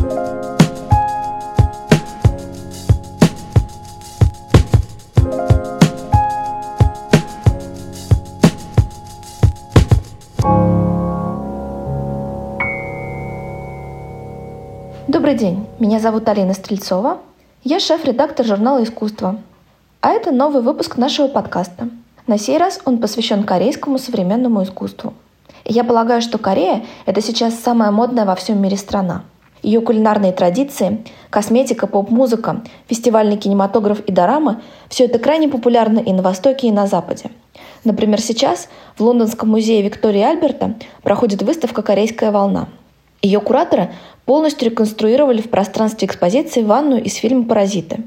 Добрый день, меня зовут Алина Стрельцова. Я шеф-редактор журнала «Искусство». А это новый выпуск нашего подкаста. На сей раз он посвящен корейскому современному искусству. И я полагаю, что Корея – это сейчас самая модная во всем мире страна. Ее кулинарные традиции, косметика, поп-музыка, фестивальный кинематограф и дорама – все это крайне популярно и на Востоке, и на Западе. Например, сейчас в Лондонском музее Виктории Альберта проходит выставка «Корейская волна». Ее кураторы полностью реконструировали в пространстве экспозиции ванную из фильма «Паразиты»,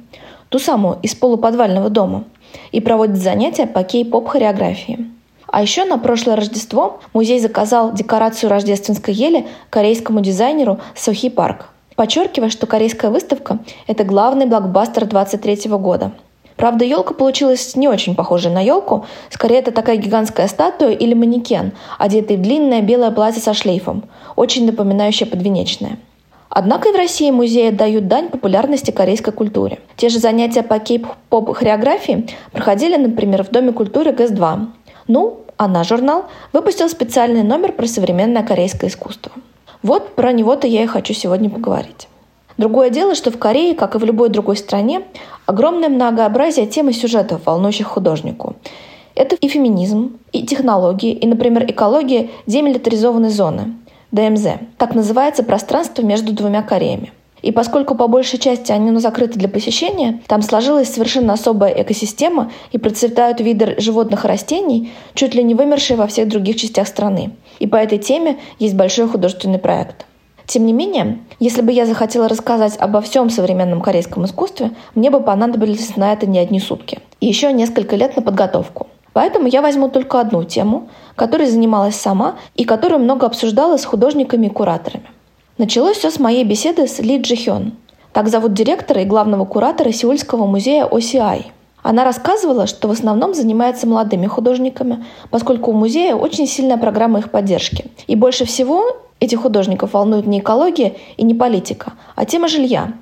ту самую из полуподвального дома, и проводят занятия по кей-поп хореографии. А еще на прошлое Рождество музей заказал декорацию рождественской ели корейскому дизайнеру Сохи Парк, подчеркивая, что корейская выставка – это главный блокбастер 23 года. Правда, елка получилась не очень похожей на елку, скорее это такая гигантская статуя или манекен, одетый в длинное белое платье со шлейфом, очень напоминающее подвенечное. Однако и в России музеи дают дань популярности корейской культуре. Те же занятия по кей-поп хореографии проходили, например, в Доме культуры ГЭС-2. Ну, а наш журнал выпустил специальный номер про современное корейское искусство. Вот про него-то я и хочу сегодня поговорить. Другое дело, что в Корее, как и в любой другой стране, огромное многообразие тем и сюжетов, волнующих художнику. Это и феминизм, и технологии, и, например, экология демилитаризованной зоны, ДМЗ. Так называется пространство между двумя Кореями. И поскольку по большей части они закрыты для посещения, там сложилась совершенно особая экосистема и процветают виды животных и растений, чуть ли не вымершие во всех других частях страны. И по этой теме есть большой художественный проект. Тем не менее, если бы я захотела рассказать обо всем современном корейском искусстве, мне бы понадобились на это не одни сутки. И еще несколько лет на подготовку. Поэтому я возьму только одну тему, которой занималась сама и которую много обсуждала с художниками и кураторами. Началось все с моей беседы с Ли Джи Хён. Так зовут директора и главного куратора Сеульского музея OCI. Она рассказывала, что в основном занимается молодыми художниками, поскольку у музея очень сильная программа их поддержки. И больше всего этих художников волнует не экология и не политика, а тема жилья,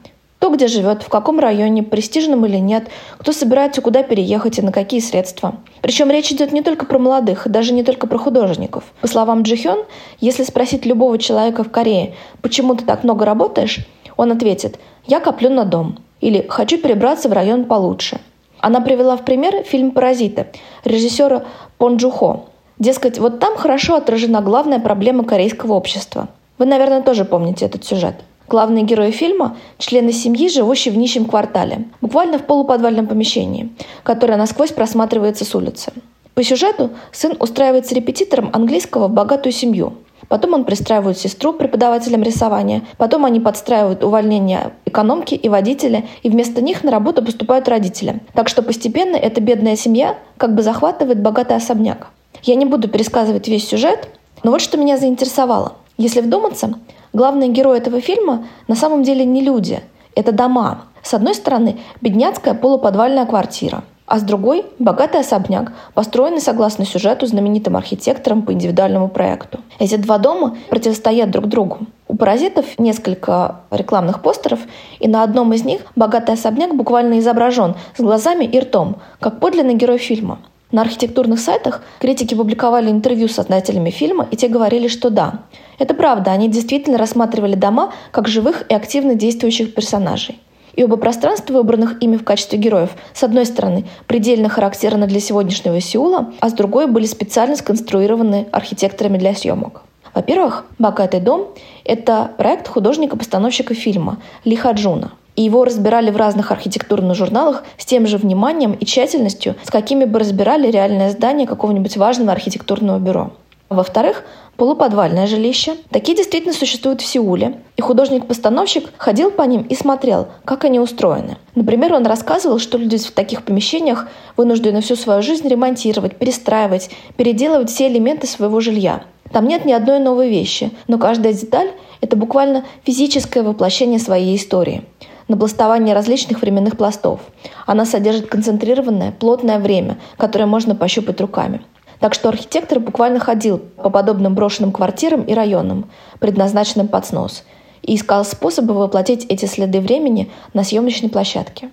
кто где живет, в каком районе, престижном или нет, кто собирается куда переехать и на какие средства. Причем речь идет не только про молодых, даже не только про художников. По словам Джихён, если спросить любого человека в Корее, почему ты так много работаешь, он ответит «Я коплю на дом» или «Хочу перебраться в район получше». Она привела в пример фильм «Паразиты» режиссера Пон Джухо. Дескать, вот там хорошо отражена главная проблема корейского общества. Вы, наверное, тоже помните этот сюжет – Главные герои фильма – члены семьи, живущие в нищем квартале, буквально в полуподвальном помещении, которое насквозь просматривается с улицы. По сюжету сын устраивается репетитором английского в богатую семью. Потом он пристраивает сестру преподавателем рисования. Потом они подстраивают увольнение экономки и водителя, и вместо них на работу поступают родители. Так что постепенно эта бедная семья как бы захватывает богатый особняк. Я не буду пересказывать весь сюжет, но вот что меня заинтересовало. Если вдуматься, Главные герои этого фильма на самом деле не люди, это дома. С одной стороны, бедняцкая полуподвальная квартира, а с другой – богатый особняк, построенный согласно сюжету знаменитым архитектором по индивидуальному проекту. Эти два дома противостоят друг другу. У «Паразитов» несколько рекламных постеров, и на одном из них богатый особняк буквально изображен с глазами и ртом, как подлинный герой фильма – на архитектурных сайтах критики публиковали интервью с создателями фильма, и те говорили, что да, это правда, они действительно рассматривали дома как живых и активно действующих персонажей. И оба пространства, выбранных ими в качестве героев, с одной стороны, предельно характерны для сегодняшнего Сеула, а с другой были специально сконструированы архитекторами для съемок. Во-первых, «Богатый дом» — это проект художника-постановщика фильма Ли Хаджуна и его разбирали в разных архитектурных журналах с тем же вниманием и тщательностью, с какими бы разбирали реальное здание какого-нибудь важного архитектурного бюро. Во-вторых, полуподвальное жилище. Такие действительно существуют в Сеуле, и художник-постановщик ходил по ним и смотрел, как они устроены. Например, он рассказывал, что люди в таких помещениях вынуждены всю свою жизнь ремонтировать, перестраивать, переделывать все элементы своего жилья. Там нет ни одной новой вещи, но каждая деталь — это буквально физическое воплощение своей истории напластование различных временных пластов. Она содержит концентрированное, плотное время, которое можно пощупать руками. Так что архитектор буквально ходил по подобным брошенным квартирам и районам, предназначенным под снос, и искал способы воплотить эти следы времени на съемочной площадке.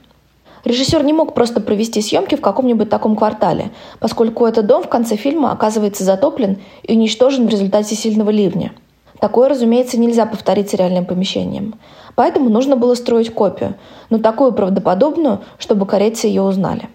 Режиссер не мог просто провести съемки в каком-нибудь таком квартале, поскольку этот дом в конце фильма оказывается затоплен и уничтожен в результате сильного ливня. Такое, разумеется, нельзя повторить с реальным помещением. Поэтому нужно было строить копию, но такую правдоподобную, чтобы корейцы ее узнали.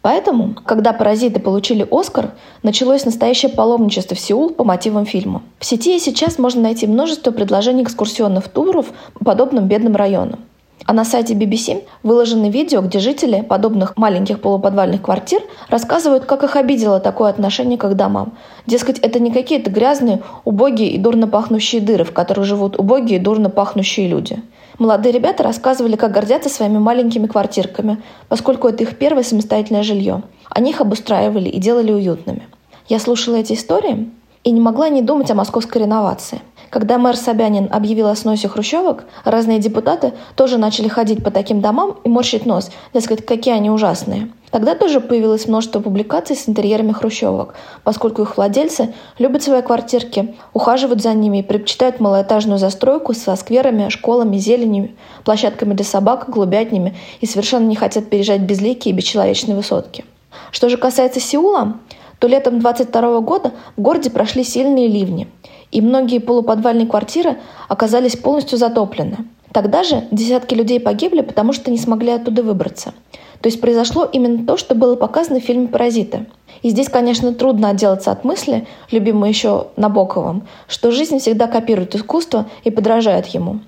Поэтому, когда «Паразиты» получили «Оскар», началось настоящее паломничество в Сеул по мотивам фильма. В сети сейчас можно найти множество предложений экскурсионных туров по подобным бедным районам. А на сайте BBC выложены видео, где жители подобных маленьких полуподвальных квартир рассказывают, как их обидело такое отношение к их домам. Дескать, это не какие-то грязные, убогие и дурно пахнущие дыры, в которых живут убогие и дурно пахнущие люди. Молодые ребята рассказывали, как гордятся своими маленькими квартирками, поскольку это их первое самостоятельное жилье. Они их обустраивали и делали уютными. Я слушала эти истории и не могла не думать о московской реновации – когда мэр Собянин объявил о сносе хрущевок, разные депутаты тоже начали ходить по таким домам и морщить нос, дескать, какие они ужасные. Тогда тоже появилось множество публикаций с интерьерами хрущевок, поскольку их владельцы любят свои квартирки, ухаживают за ними и предпочитают малоэтажную застройку со скверами, школами, зеленью, площадками для собак, голубятнями и совершенно не хотят переезжать безликие и бесчеловечные высотки. Что же касается Сеула, то летом 22 года в городе прошли сильные ливни – и многие полуподвальные квартиры оказались полностью затоплены. Тогда же десятки людей погибли, потому что не смогли оттуда выбраться. То есть произошло именно то, что было показано в фильме «Паразиты». И здесь, конечно, трудно отделаться от мысли, любимой еще Набоковым, что жизнь всегда копирует искусство и подражает ему.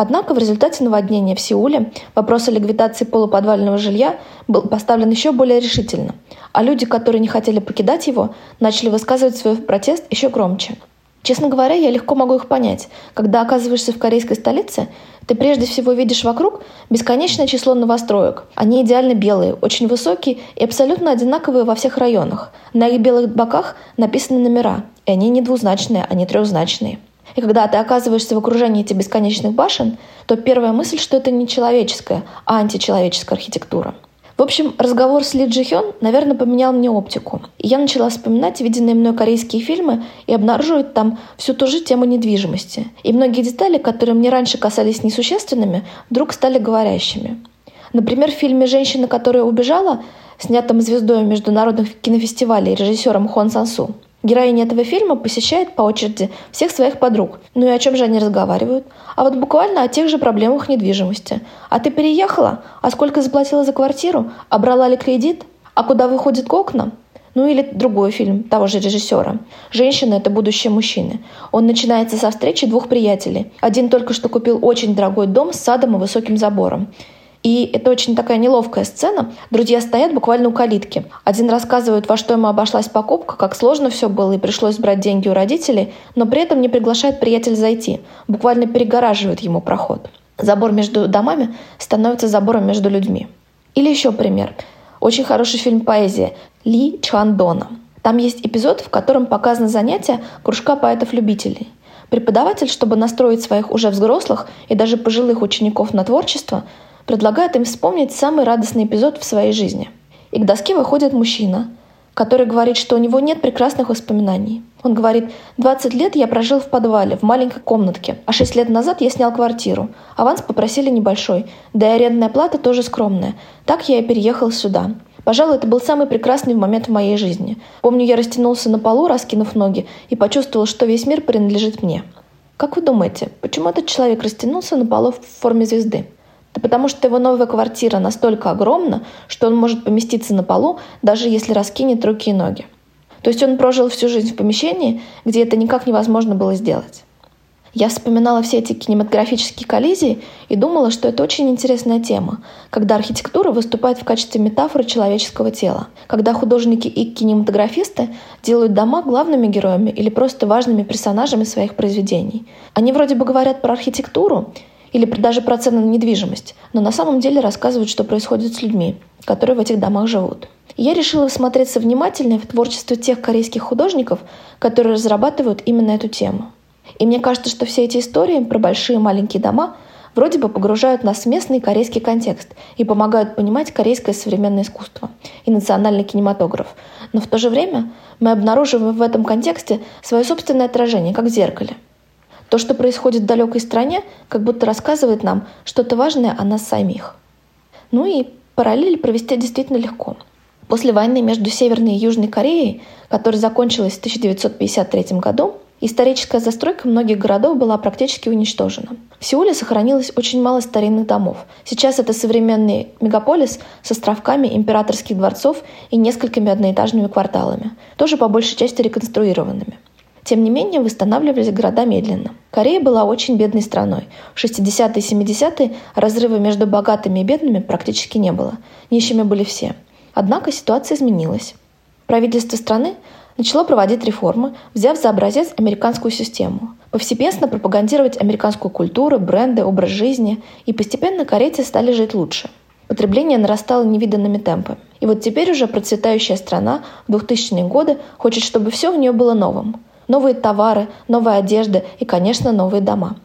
Однако в результате наводнения в Сеуле вопрос о ликвидации полуподвального жилья был поставлен еще более решительно, а люди, которые не хотели покидать его, начали высказывать свой протест еще громче – Честно говоря, я легко могу их понять. Когда оказываешься в корейской столице, ты прежде всего видишь вокруг бесконечное число новостроек. Они идеально белые, очень высокие и абсолютно одинаковые во всех районах. На их белых боках написаны номера, и они не двузначные, они трехзначные. И когда ты оказываешься в окружении этих бесконечных башен, то первая мысль, что это не человеческая, а античеловеческая архитектура – в общем, разговор с Ли Джи Хён, наверное, поменял мне оптику. Я начала вспоминать виденные мной корейские фильмы и обнаруживать там всю ту же тему недвижимости. И многие детали, которые мне раньше казались несущественными, вдруг стали говорящими. Например, в фильме «Женщина, которая убежала», снятом звездой международных кинофестивалей режиссером Хон Сансу, Героиня этого фильма посещает по очереди всех своих подруг. Ну и о чем же они разговаривают? А вот буквально о тех же проблемах недвижимости. А ты переехала? А сколько заплатила за квартиру? А брала ли кредит? А куда выходит к окнам? Ну или другой фильм того же режиссера. «Женщина – это будущее мужчины». Он начинается со встречи двух приятелей. Один только что купил очень дорогой дом с садом и высоким забором. И это очень такая неловкая сцена. Друзья стоят буквально у калитки. Один рассказывает, во что ему обошлась покупка, как сложно все было и пришлось брать деньги у родителей, но при этом не приглашает приятель зайти, буквально перегораживает ему проход. Забор между домами становится забором между людьми. Или еще пример. Очень хороший фильм «Поэзия» Ли Чхандона. Там есть эпизод, в котором показано занятие кружка поэтов-любителей. Преподаватель, чтобы настроить своих уже взрослых и даже пожилых учеников на творчество, предлагает им вспомнить самый радостный эпизод в своей жизни. И к доске выходит мужчина, который говорит, что у него нет прекрасных воспоминаний. Он говорит, 20 лет я прожил в подвале, в маленькой комнатке, а 6 лет назад я снял квартиру. Аванс попросили небольшой, да и арендная плата тоже скромная. Так я и переехал сюда. Пожалуй, это был самый прекрасный момент в моей жизни. Помню, я растянулся на полу, раскинув ноги, и почувствовал, что весь мир принадлежит мне. Как вы думаете, почему этот человек растянулся на полу в форме звезды? Да потому что его новая квартира настолько огромна, что он может поместиться на полу, даже если раскинет руки и ноги. То есть он прожил всю жизнь в помещении, где это никак невозможно было сделать. Я вспоминала все эти кинематографические коллизии и думала, что это очень интересная тема, когда архитектура выступает в качестве метафоры человеческого тела, когда художники и кинематографисты делают дома главными героями или просто важными персонажами своих произведений. Они вроде бы говорят про архитектуру, или даже про цены на недвижимость, но на самом деле рассказывают, что происходит с людьми, которые в этих домах живут. И я решила всмотреться внимательнее в творчество тех корейских художников, которые разрабатывают именно эту тему. И мне кажется, что все эти истории про большие и маленькие дома вроде бы погружают нас в местный корейский контекст и помогают понимать корейское современное искусство и национальный кинематограф. Но в то же время мы обнаруживаем в этом контексте свое собственное отражение, как в зеркале – То, что происходит в далекой стране, как будто рассказывает нам что-то важное о нас самих. Ну и параллель провести действительно легко. После войны между Северной и Южной Кореей, которая закончилась в 1953 году, историческая застройка многих городов была практически уничтожена. В Сеуле сохранилось очень мало старинных домов. Сейчас это современный мегаполис с островками императорских дворцов и несколькими одноэтажными кварталами, тоже по большей части реконструированными. Тем не менее, восстанавливались города медленно. Корея была очень бедной страной. В 60-е и 70-е разрыва между богатыми и бедными практически не было. Нищими были все. Однако ситуация изменилась. Правительство страны начало проводить реформы, взяв за образец американскую систему. Повсеместно пропагандировать американскую культуру, бренды, образ жизни, и постепенно корейцы стали жить лучше. Потребление нарастало невиданными темпами. И вот теперь уже процветающая страна в 2000-е годы хочет, чтобы все у нее было новым новые товары, новая одежда и, конечно, новые дома.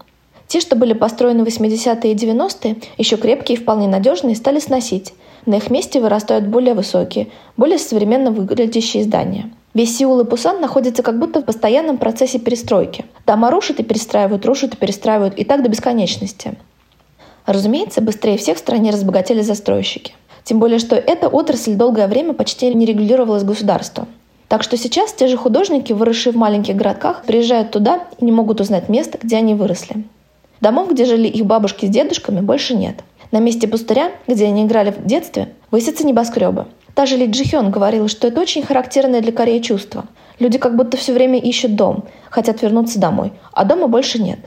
Те, что были построены в 80-е и 90-е, еще крепкие и вполне надежные, стали сносить. На их месте вырастают более высокие, более современно выглядящие здания. Весь Сеул и Пусан находятся как будто в постоянном процессе перестройки. Дома рушат и перестраивают, рушат и перестраивают, и так до бесконечности. Разумеется, быстрее всех в стране разбогатели застройщики. Тем более, что эта отрасль долгое время почти не регулировалась государством. Так что сейчас те же художники, выросшие в маленьких городках, приезжают туда и не могут узнать место, где они выросли. Домов, где жили их бабушки с дедушками, больше нет. На месте пустыря, где они играли в детстве, высятся небоскребы. Та же Ли Джихён говорила, что это очень характерное для Кореи чувство. Люди как будто все время ищут дом, хотят вернуться домой, а дома больше нет.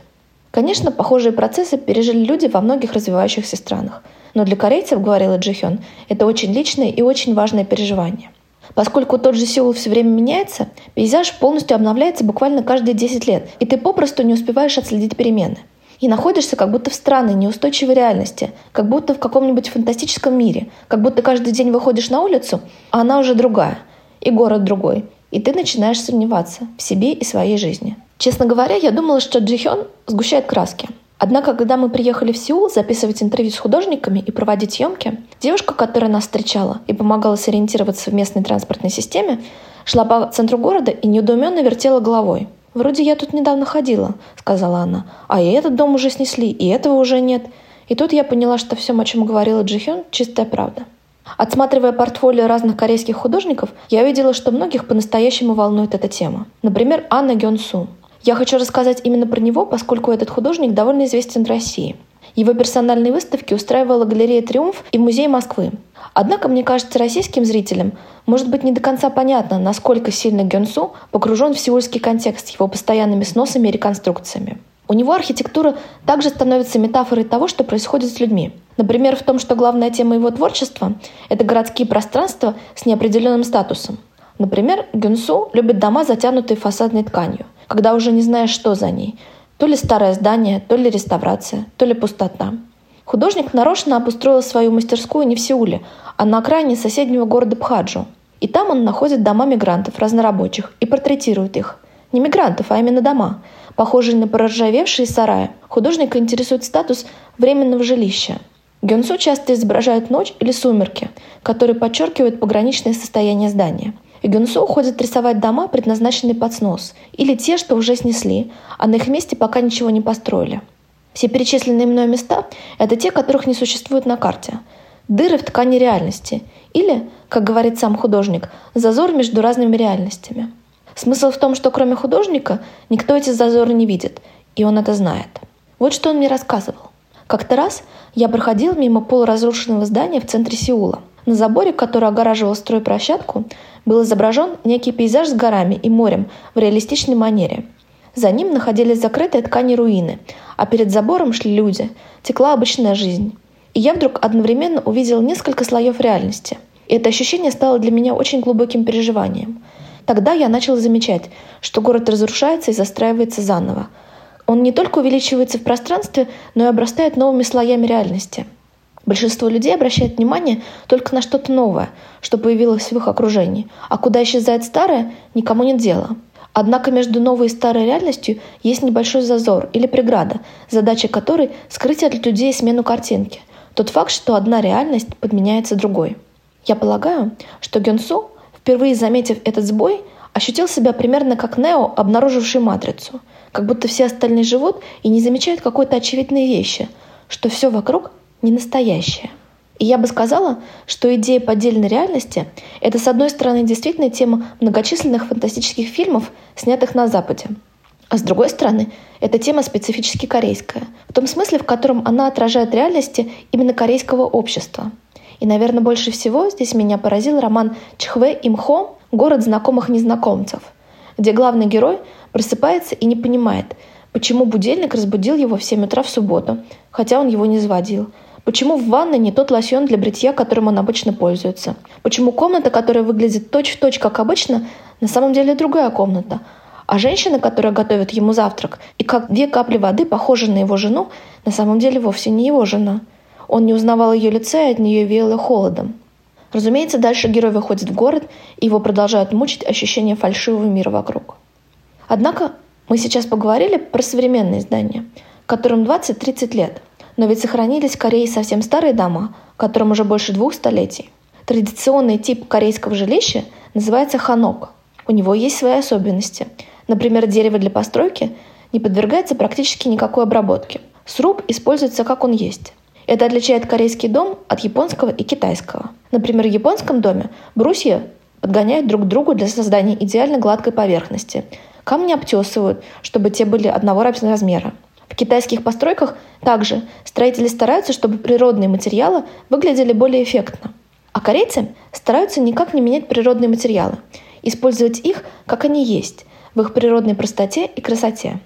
Конечно, похожие процессы пережили люди во многих развивающихся странах. Но для корейцев, говорила Джихён, это очень личное и очень важное переживание. Поскольку тот же Сеул все время меняется, пейзаж полностью обновляется буквально каждые 10 лет, и ты попросту не успеваешь отследить перемены. И находишься как будто в странной, неустойчивой реальности, как будто в каком-нибудь фантастическом мире, как будто каждый день выходишь на улицу, а она уже другая, и город другой, и ты начинаешь сомневаться в себе и своей жизни. Честно говоря, я думала, что Джихён сгущает краски – Однако, когда мы приехали в Сеул записывать интервью с художниками и проводить съемки, девушка, которая нас встречала и помогала сориентироваться в местной транспортной системе, шла по центру города и недоуменно вертела головой. «Вроде я тут недавно ходила», — сказала она. «А и этот дом уже снесли, и этого уже нет». И тут я поняла, что всем, о чем говорила Джихён, чистая правда. Отсматривая портфолио разных корейских художников, я увидела, что многих по-настоящему волнует эта тема. Например, Анна Гён я хочу рассказать именно про него, поскольку этот художник довольно известен в России. Его персональные выставки устраивала галерея «Триумф» и Музей Москвы. Однако, мне кажется, российским зрителям может быть не до конца понятно, насколько сильно Гёнсу погружен в сеульский контекст его постоянными сносами и реконструкциями. У него архитектура также становится метафорой того, что происходит с людьми. Например, в том, что главная тема его творчества – это городские пространства с неопределенным статусом. Например, Гюнсу любит дома, затянутые фасадной тканью, когда уже не знаешь, что за ней. То ли старое здание, то ли реставрация, то ли пустота. Художник нарочно обустроил свою мастерскую не в Сеуле, а на окраине соседнего города Пхаджу. И там он находит дома мигрантов, разнорабочих, и портретирует их. Не мигрантов, а именно дома, похожие на проржавевшие сараи. Художника интересует статус временного жилища. Гёнсу часто изображают ночь или сумерки, которые подчеркивают пограничное состояние здания – и Гюнсу уходит рисовать дома, предназначенные под снос, или те, что уже снесли, а на их месте пока ничего не построили. Все перечисленные мной места – это те, которых не существует на карте. Дыры в ткани реальности. Или, как говорит сам художник, зазор между разными реальностями. Смысл в том, что кроме художника никто эти зазоры не видит, и он это знает. Вот что он мне рассказывал. Как-то раз я проходил мимо полуразрушенного здания в центре Сеула. На заборе, который огораживал стройплощадку, был изображен некий пейзаж с горами и морем в реалистичной манере. За ним находились закрытые ткани руины, а перед забором шли люди, текла обычная жизнь. И я вдруг одновременно увидел несколько слоев реальности. И это ощущение стало для меня очень глубоким переживанием. Тогда я начал замечать, что город разрушается и застраивается заново. Он не только увеличивается в пространстве, но и обрастает новыми слоями реальности – Большинство людей обращает внимание только на что-то новое, что появилось в их окружении, а куда исчезает старое, никому нет дела. Однако между новой и старой реальностью есть небольшой зазор или преграда, задача которой — скрыть от людей смену картинки. Тот факт, что одна реальность подменяется другой. Я полагаю, что Гёнсу, впервые заметив этот сбой, ощутил себя примерно как Нео, обнаруживший матрицу. Как будто все остальные живут и не замечают какой-то очевидной вещи, что все вокруг не настоящее. И я бы сказала, что идея поддельной реальности — это, с одной стороны, действительно тема многочисленных фантастических фильмов, снятых на Западе. А с другой стороны, эта тема специфически корейская, в том смысле, в котором она отражает реальности именно корейского общества. И, наверное, больше всего здесь меня поразил роман Чхве Имхо «Город знакомых незнакомцев», где главный герой просыпается и не понимает, почему будильник разбудил его в 7 утра в субботу, хотя он его не заводил – Почему в ванной не тот лосьон для бритья, которым он обычно пользуется? Почему комната, которая выглядит точь-в-точь, как обычно, на самом деле другая комната? А женщина, которая готовит ему завтрак, и как две капли воды, похожи на его жену, на самом деле вовсе не его жена. Он не узнавал ее лица, и от нее веяло холодом. Разумеется, дальше герой выходит в город, и его продолжают мучить ощущение фальшивого мира вокруг. Однако мы сейчас поговорили про современные здания, которым 20-30 лет – но ведь сохранились в Корее совсем старые дома, которым уже больше двух столетий. Традиционный тип корейского жилища называется ханок. У него есть свои особенности. Например, дерево для постройки не подвергается практически никакой обработке. Сруб используется как он есть. Это отличает корейский дом от японского и китайского. Например, в японском доме брусья подгоняют друг к другу для создания идеально гладкой поверхности. Камни обтесывают, чтобы те были одного размера. В китайских постройках также строители стараются, чтобы природные материалы выглядели более эффектно. А корейцы стараются никак не менять природные материалы, использовать их, как они есть, в их природной простоте и красоте.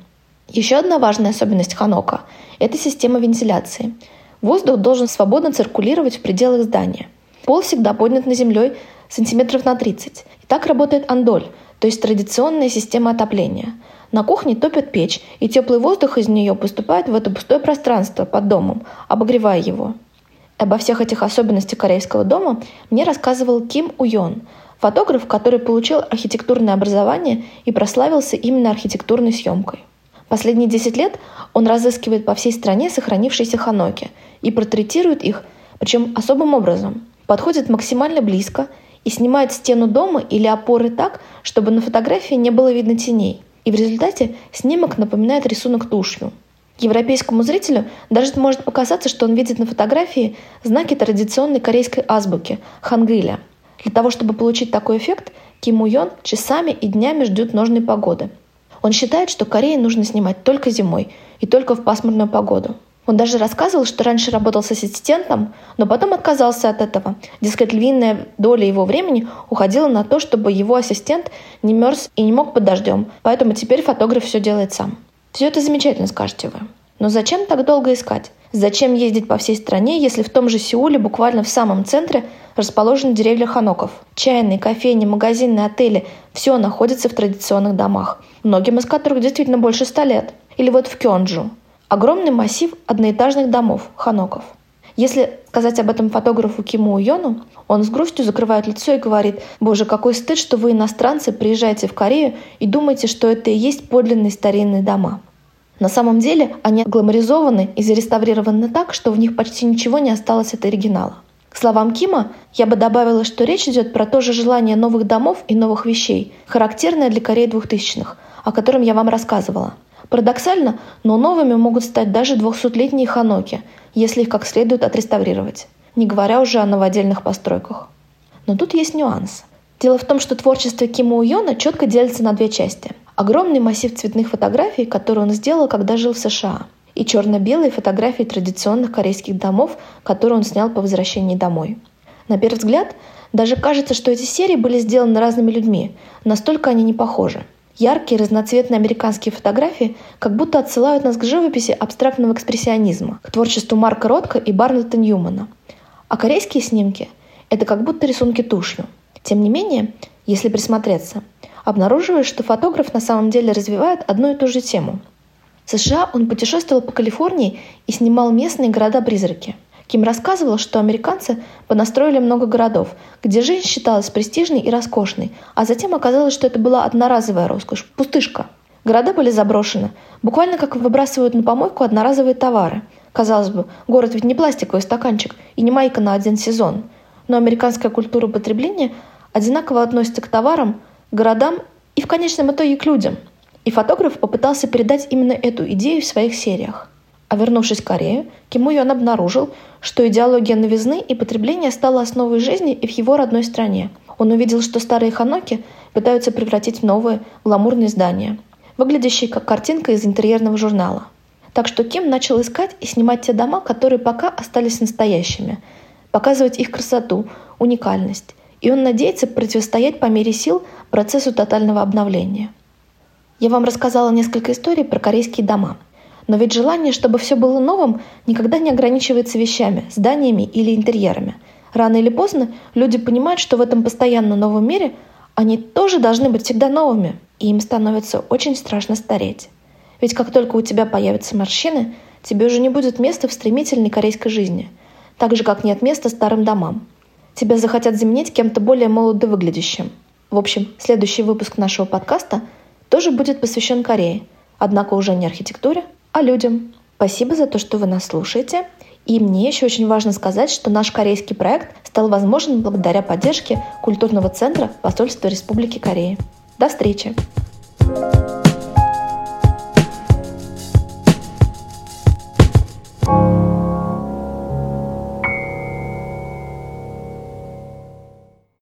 Еще одна важная особенность Ханока – это система вентиляции. Воздух должен свободно циркулировать в пределах здания. Пол всегда поднят на землей сантиметров на 30. И так работает андоль, то есть традиционная система отопления – на кухне топят печь, и теплый воздух из нее поступает в это пустое пространство под домом, обогревая его. Обо всех этих особенностях корейского дома мне рассказывал Ким Уйон, фотограф, который получил архитектурное образование и прославился именно архитектурной съемкой. Последние 10 лет он разыскивает по всей стране сохранившиеся ханоки и портретирует их, причем особым образом. Подходит максимально близко и снимает стену дома или опоры так, чтобы на фотографии не было видно теней – и в результате снимок напоминает рисунок тушью. Европейскому зрителю даже может показаться, что он видит на фотографии знаки традиционной корейской азбуки – хангыля. Для того, чтобы получить такой эффект, Ким Уйон часами и днями ждет нужной погоды. Он считает, что Корее нужно снимать только зимой и только в пасмурную погоду – он даже рассказывал, что раньше работал с ассистентом, но потом отказался от этого. Дескать, львиная доля его времени уходила на то, чтобы его ассистент не мерз и не мог под дождем, поэтому теперь фотограф все делает сам. Все это замечательно, скажете вы. Но зачем так долго искать? Зачем ездить по всей стране, если в том же Сеуле, буквально в самом центре, расположены деревья ханоков? Чайные, кофейни, магазины, отели – все находится в традиционных домах, многим из которых действительно больше ста лет. Или вот в Кёнджу, Огромный массив одноэтажных домов, ханоков. Если сказать об этом фотографу Киму Йону, он с грустью закрывает лицо и говорит, «Боже, какой стыд, что вы, иностранцы, приезжаете в Корею и думаете, что это и есть подлинные старинные дома». На самом деле они гламоризованы и зареставрированы так, что в них почти ничего не осталось от оригинала. К словам Кима, я бы добавила, что речь идет про то же желание новых домов и новых вещей, характерное для Кореи двухтысячных, о котором я вам рассказывала – Парадоксально, но новыми могут стать даже 200-летние ханоки, если их как следует отреставрировать, не говоря уже о новодельных постройках. Но тут есть нюанс. Дело в том, что творчество Кима Уйона четко делится на две части. Огромный массив цветных фотографий, которые он сделал, когда жил в США, и черно-белые фотографии традиционных корейских домов, которые он снял по возвращении домой. На первый взгляд, даже кажется, что эти серии были сделаны разными людьми, настолько они не похожи – Яркие разноцветные американские фотографии как будто отсылают нас к живописи абстрактного экспрессионизма, к творчеству Марка Ротко и Барнета Ньюмана. А корейские снимки – это как будто рисунки тушью. Тем не менее, если присмотреться, обнаруживаешь, что фотограф на самом деле развивает одну и ту же тему. В США он путешествовал по Калифорнии и снимал местные города-призраки – Ким рассказывал, что американцы понастроили много городов, где жизнь считалась престижной и роскошной, а затем оказалось, что это была одноразовая роскошь, пустышка. Города были заброшены, буквально как выбрасывают на помойку одноразовые товары. Казалось бы, город ведь не пластиковый стаканчик и не майка на один сезон. Но американская культура потребления одинаково относится к товарам, городам и в конечном итоге к людям. И фотограф попытался передать именно эту идею в своих сериях. А вернувшись в Корею, Ким Юн обнаружил, что идеология новизны и потребления стала основой жизни и в его родной стране. Он увидел, что старые ханоки пытаются превратить в новые гламурные здания, выглядящие как картинка из интерьерного журнала. Так что Ким начал искать и снимать те дома, которые пока остались настоящими, показывать их красоту, уникальность. И он надеется противостоять по мере сил процессу тотального обновления. Я вам рассказала несколько историй про корейские дома – но ведь желание, чтобы все было новым, никогда не ограничивается вещами, зданиями или интерьерами. Рано или поздно люди понимают, что в этом постоянно новом мире они тоже должны быть всегда новыми, и им становится очень страшно стареть. Ведь как только у тебя появятся морщины, тебе уже не будет места в стремительной корейской жизни, так же, как нет места старым домам. Тебя захотят заменить кем-то более молодо выглядящим. В общем, следующий выпуск нашего подкаста тоже будет посвящен Корее, однако уже не архитектуре, а людям. Спасибо за то, что вы нас слушаете. И мне еще очень важно сказать, что наш корейский проект стал возможен благодаря поддержке культурного центра посольства Республики Кореи. До встречи! thank you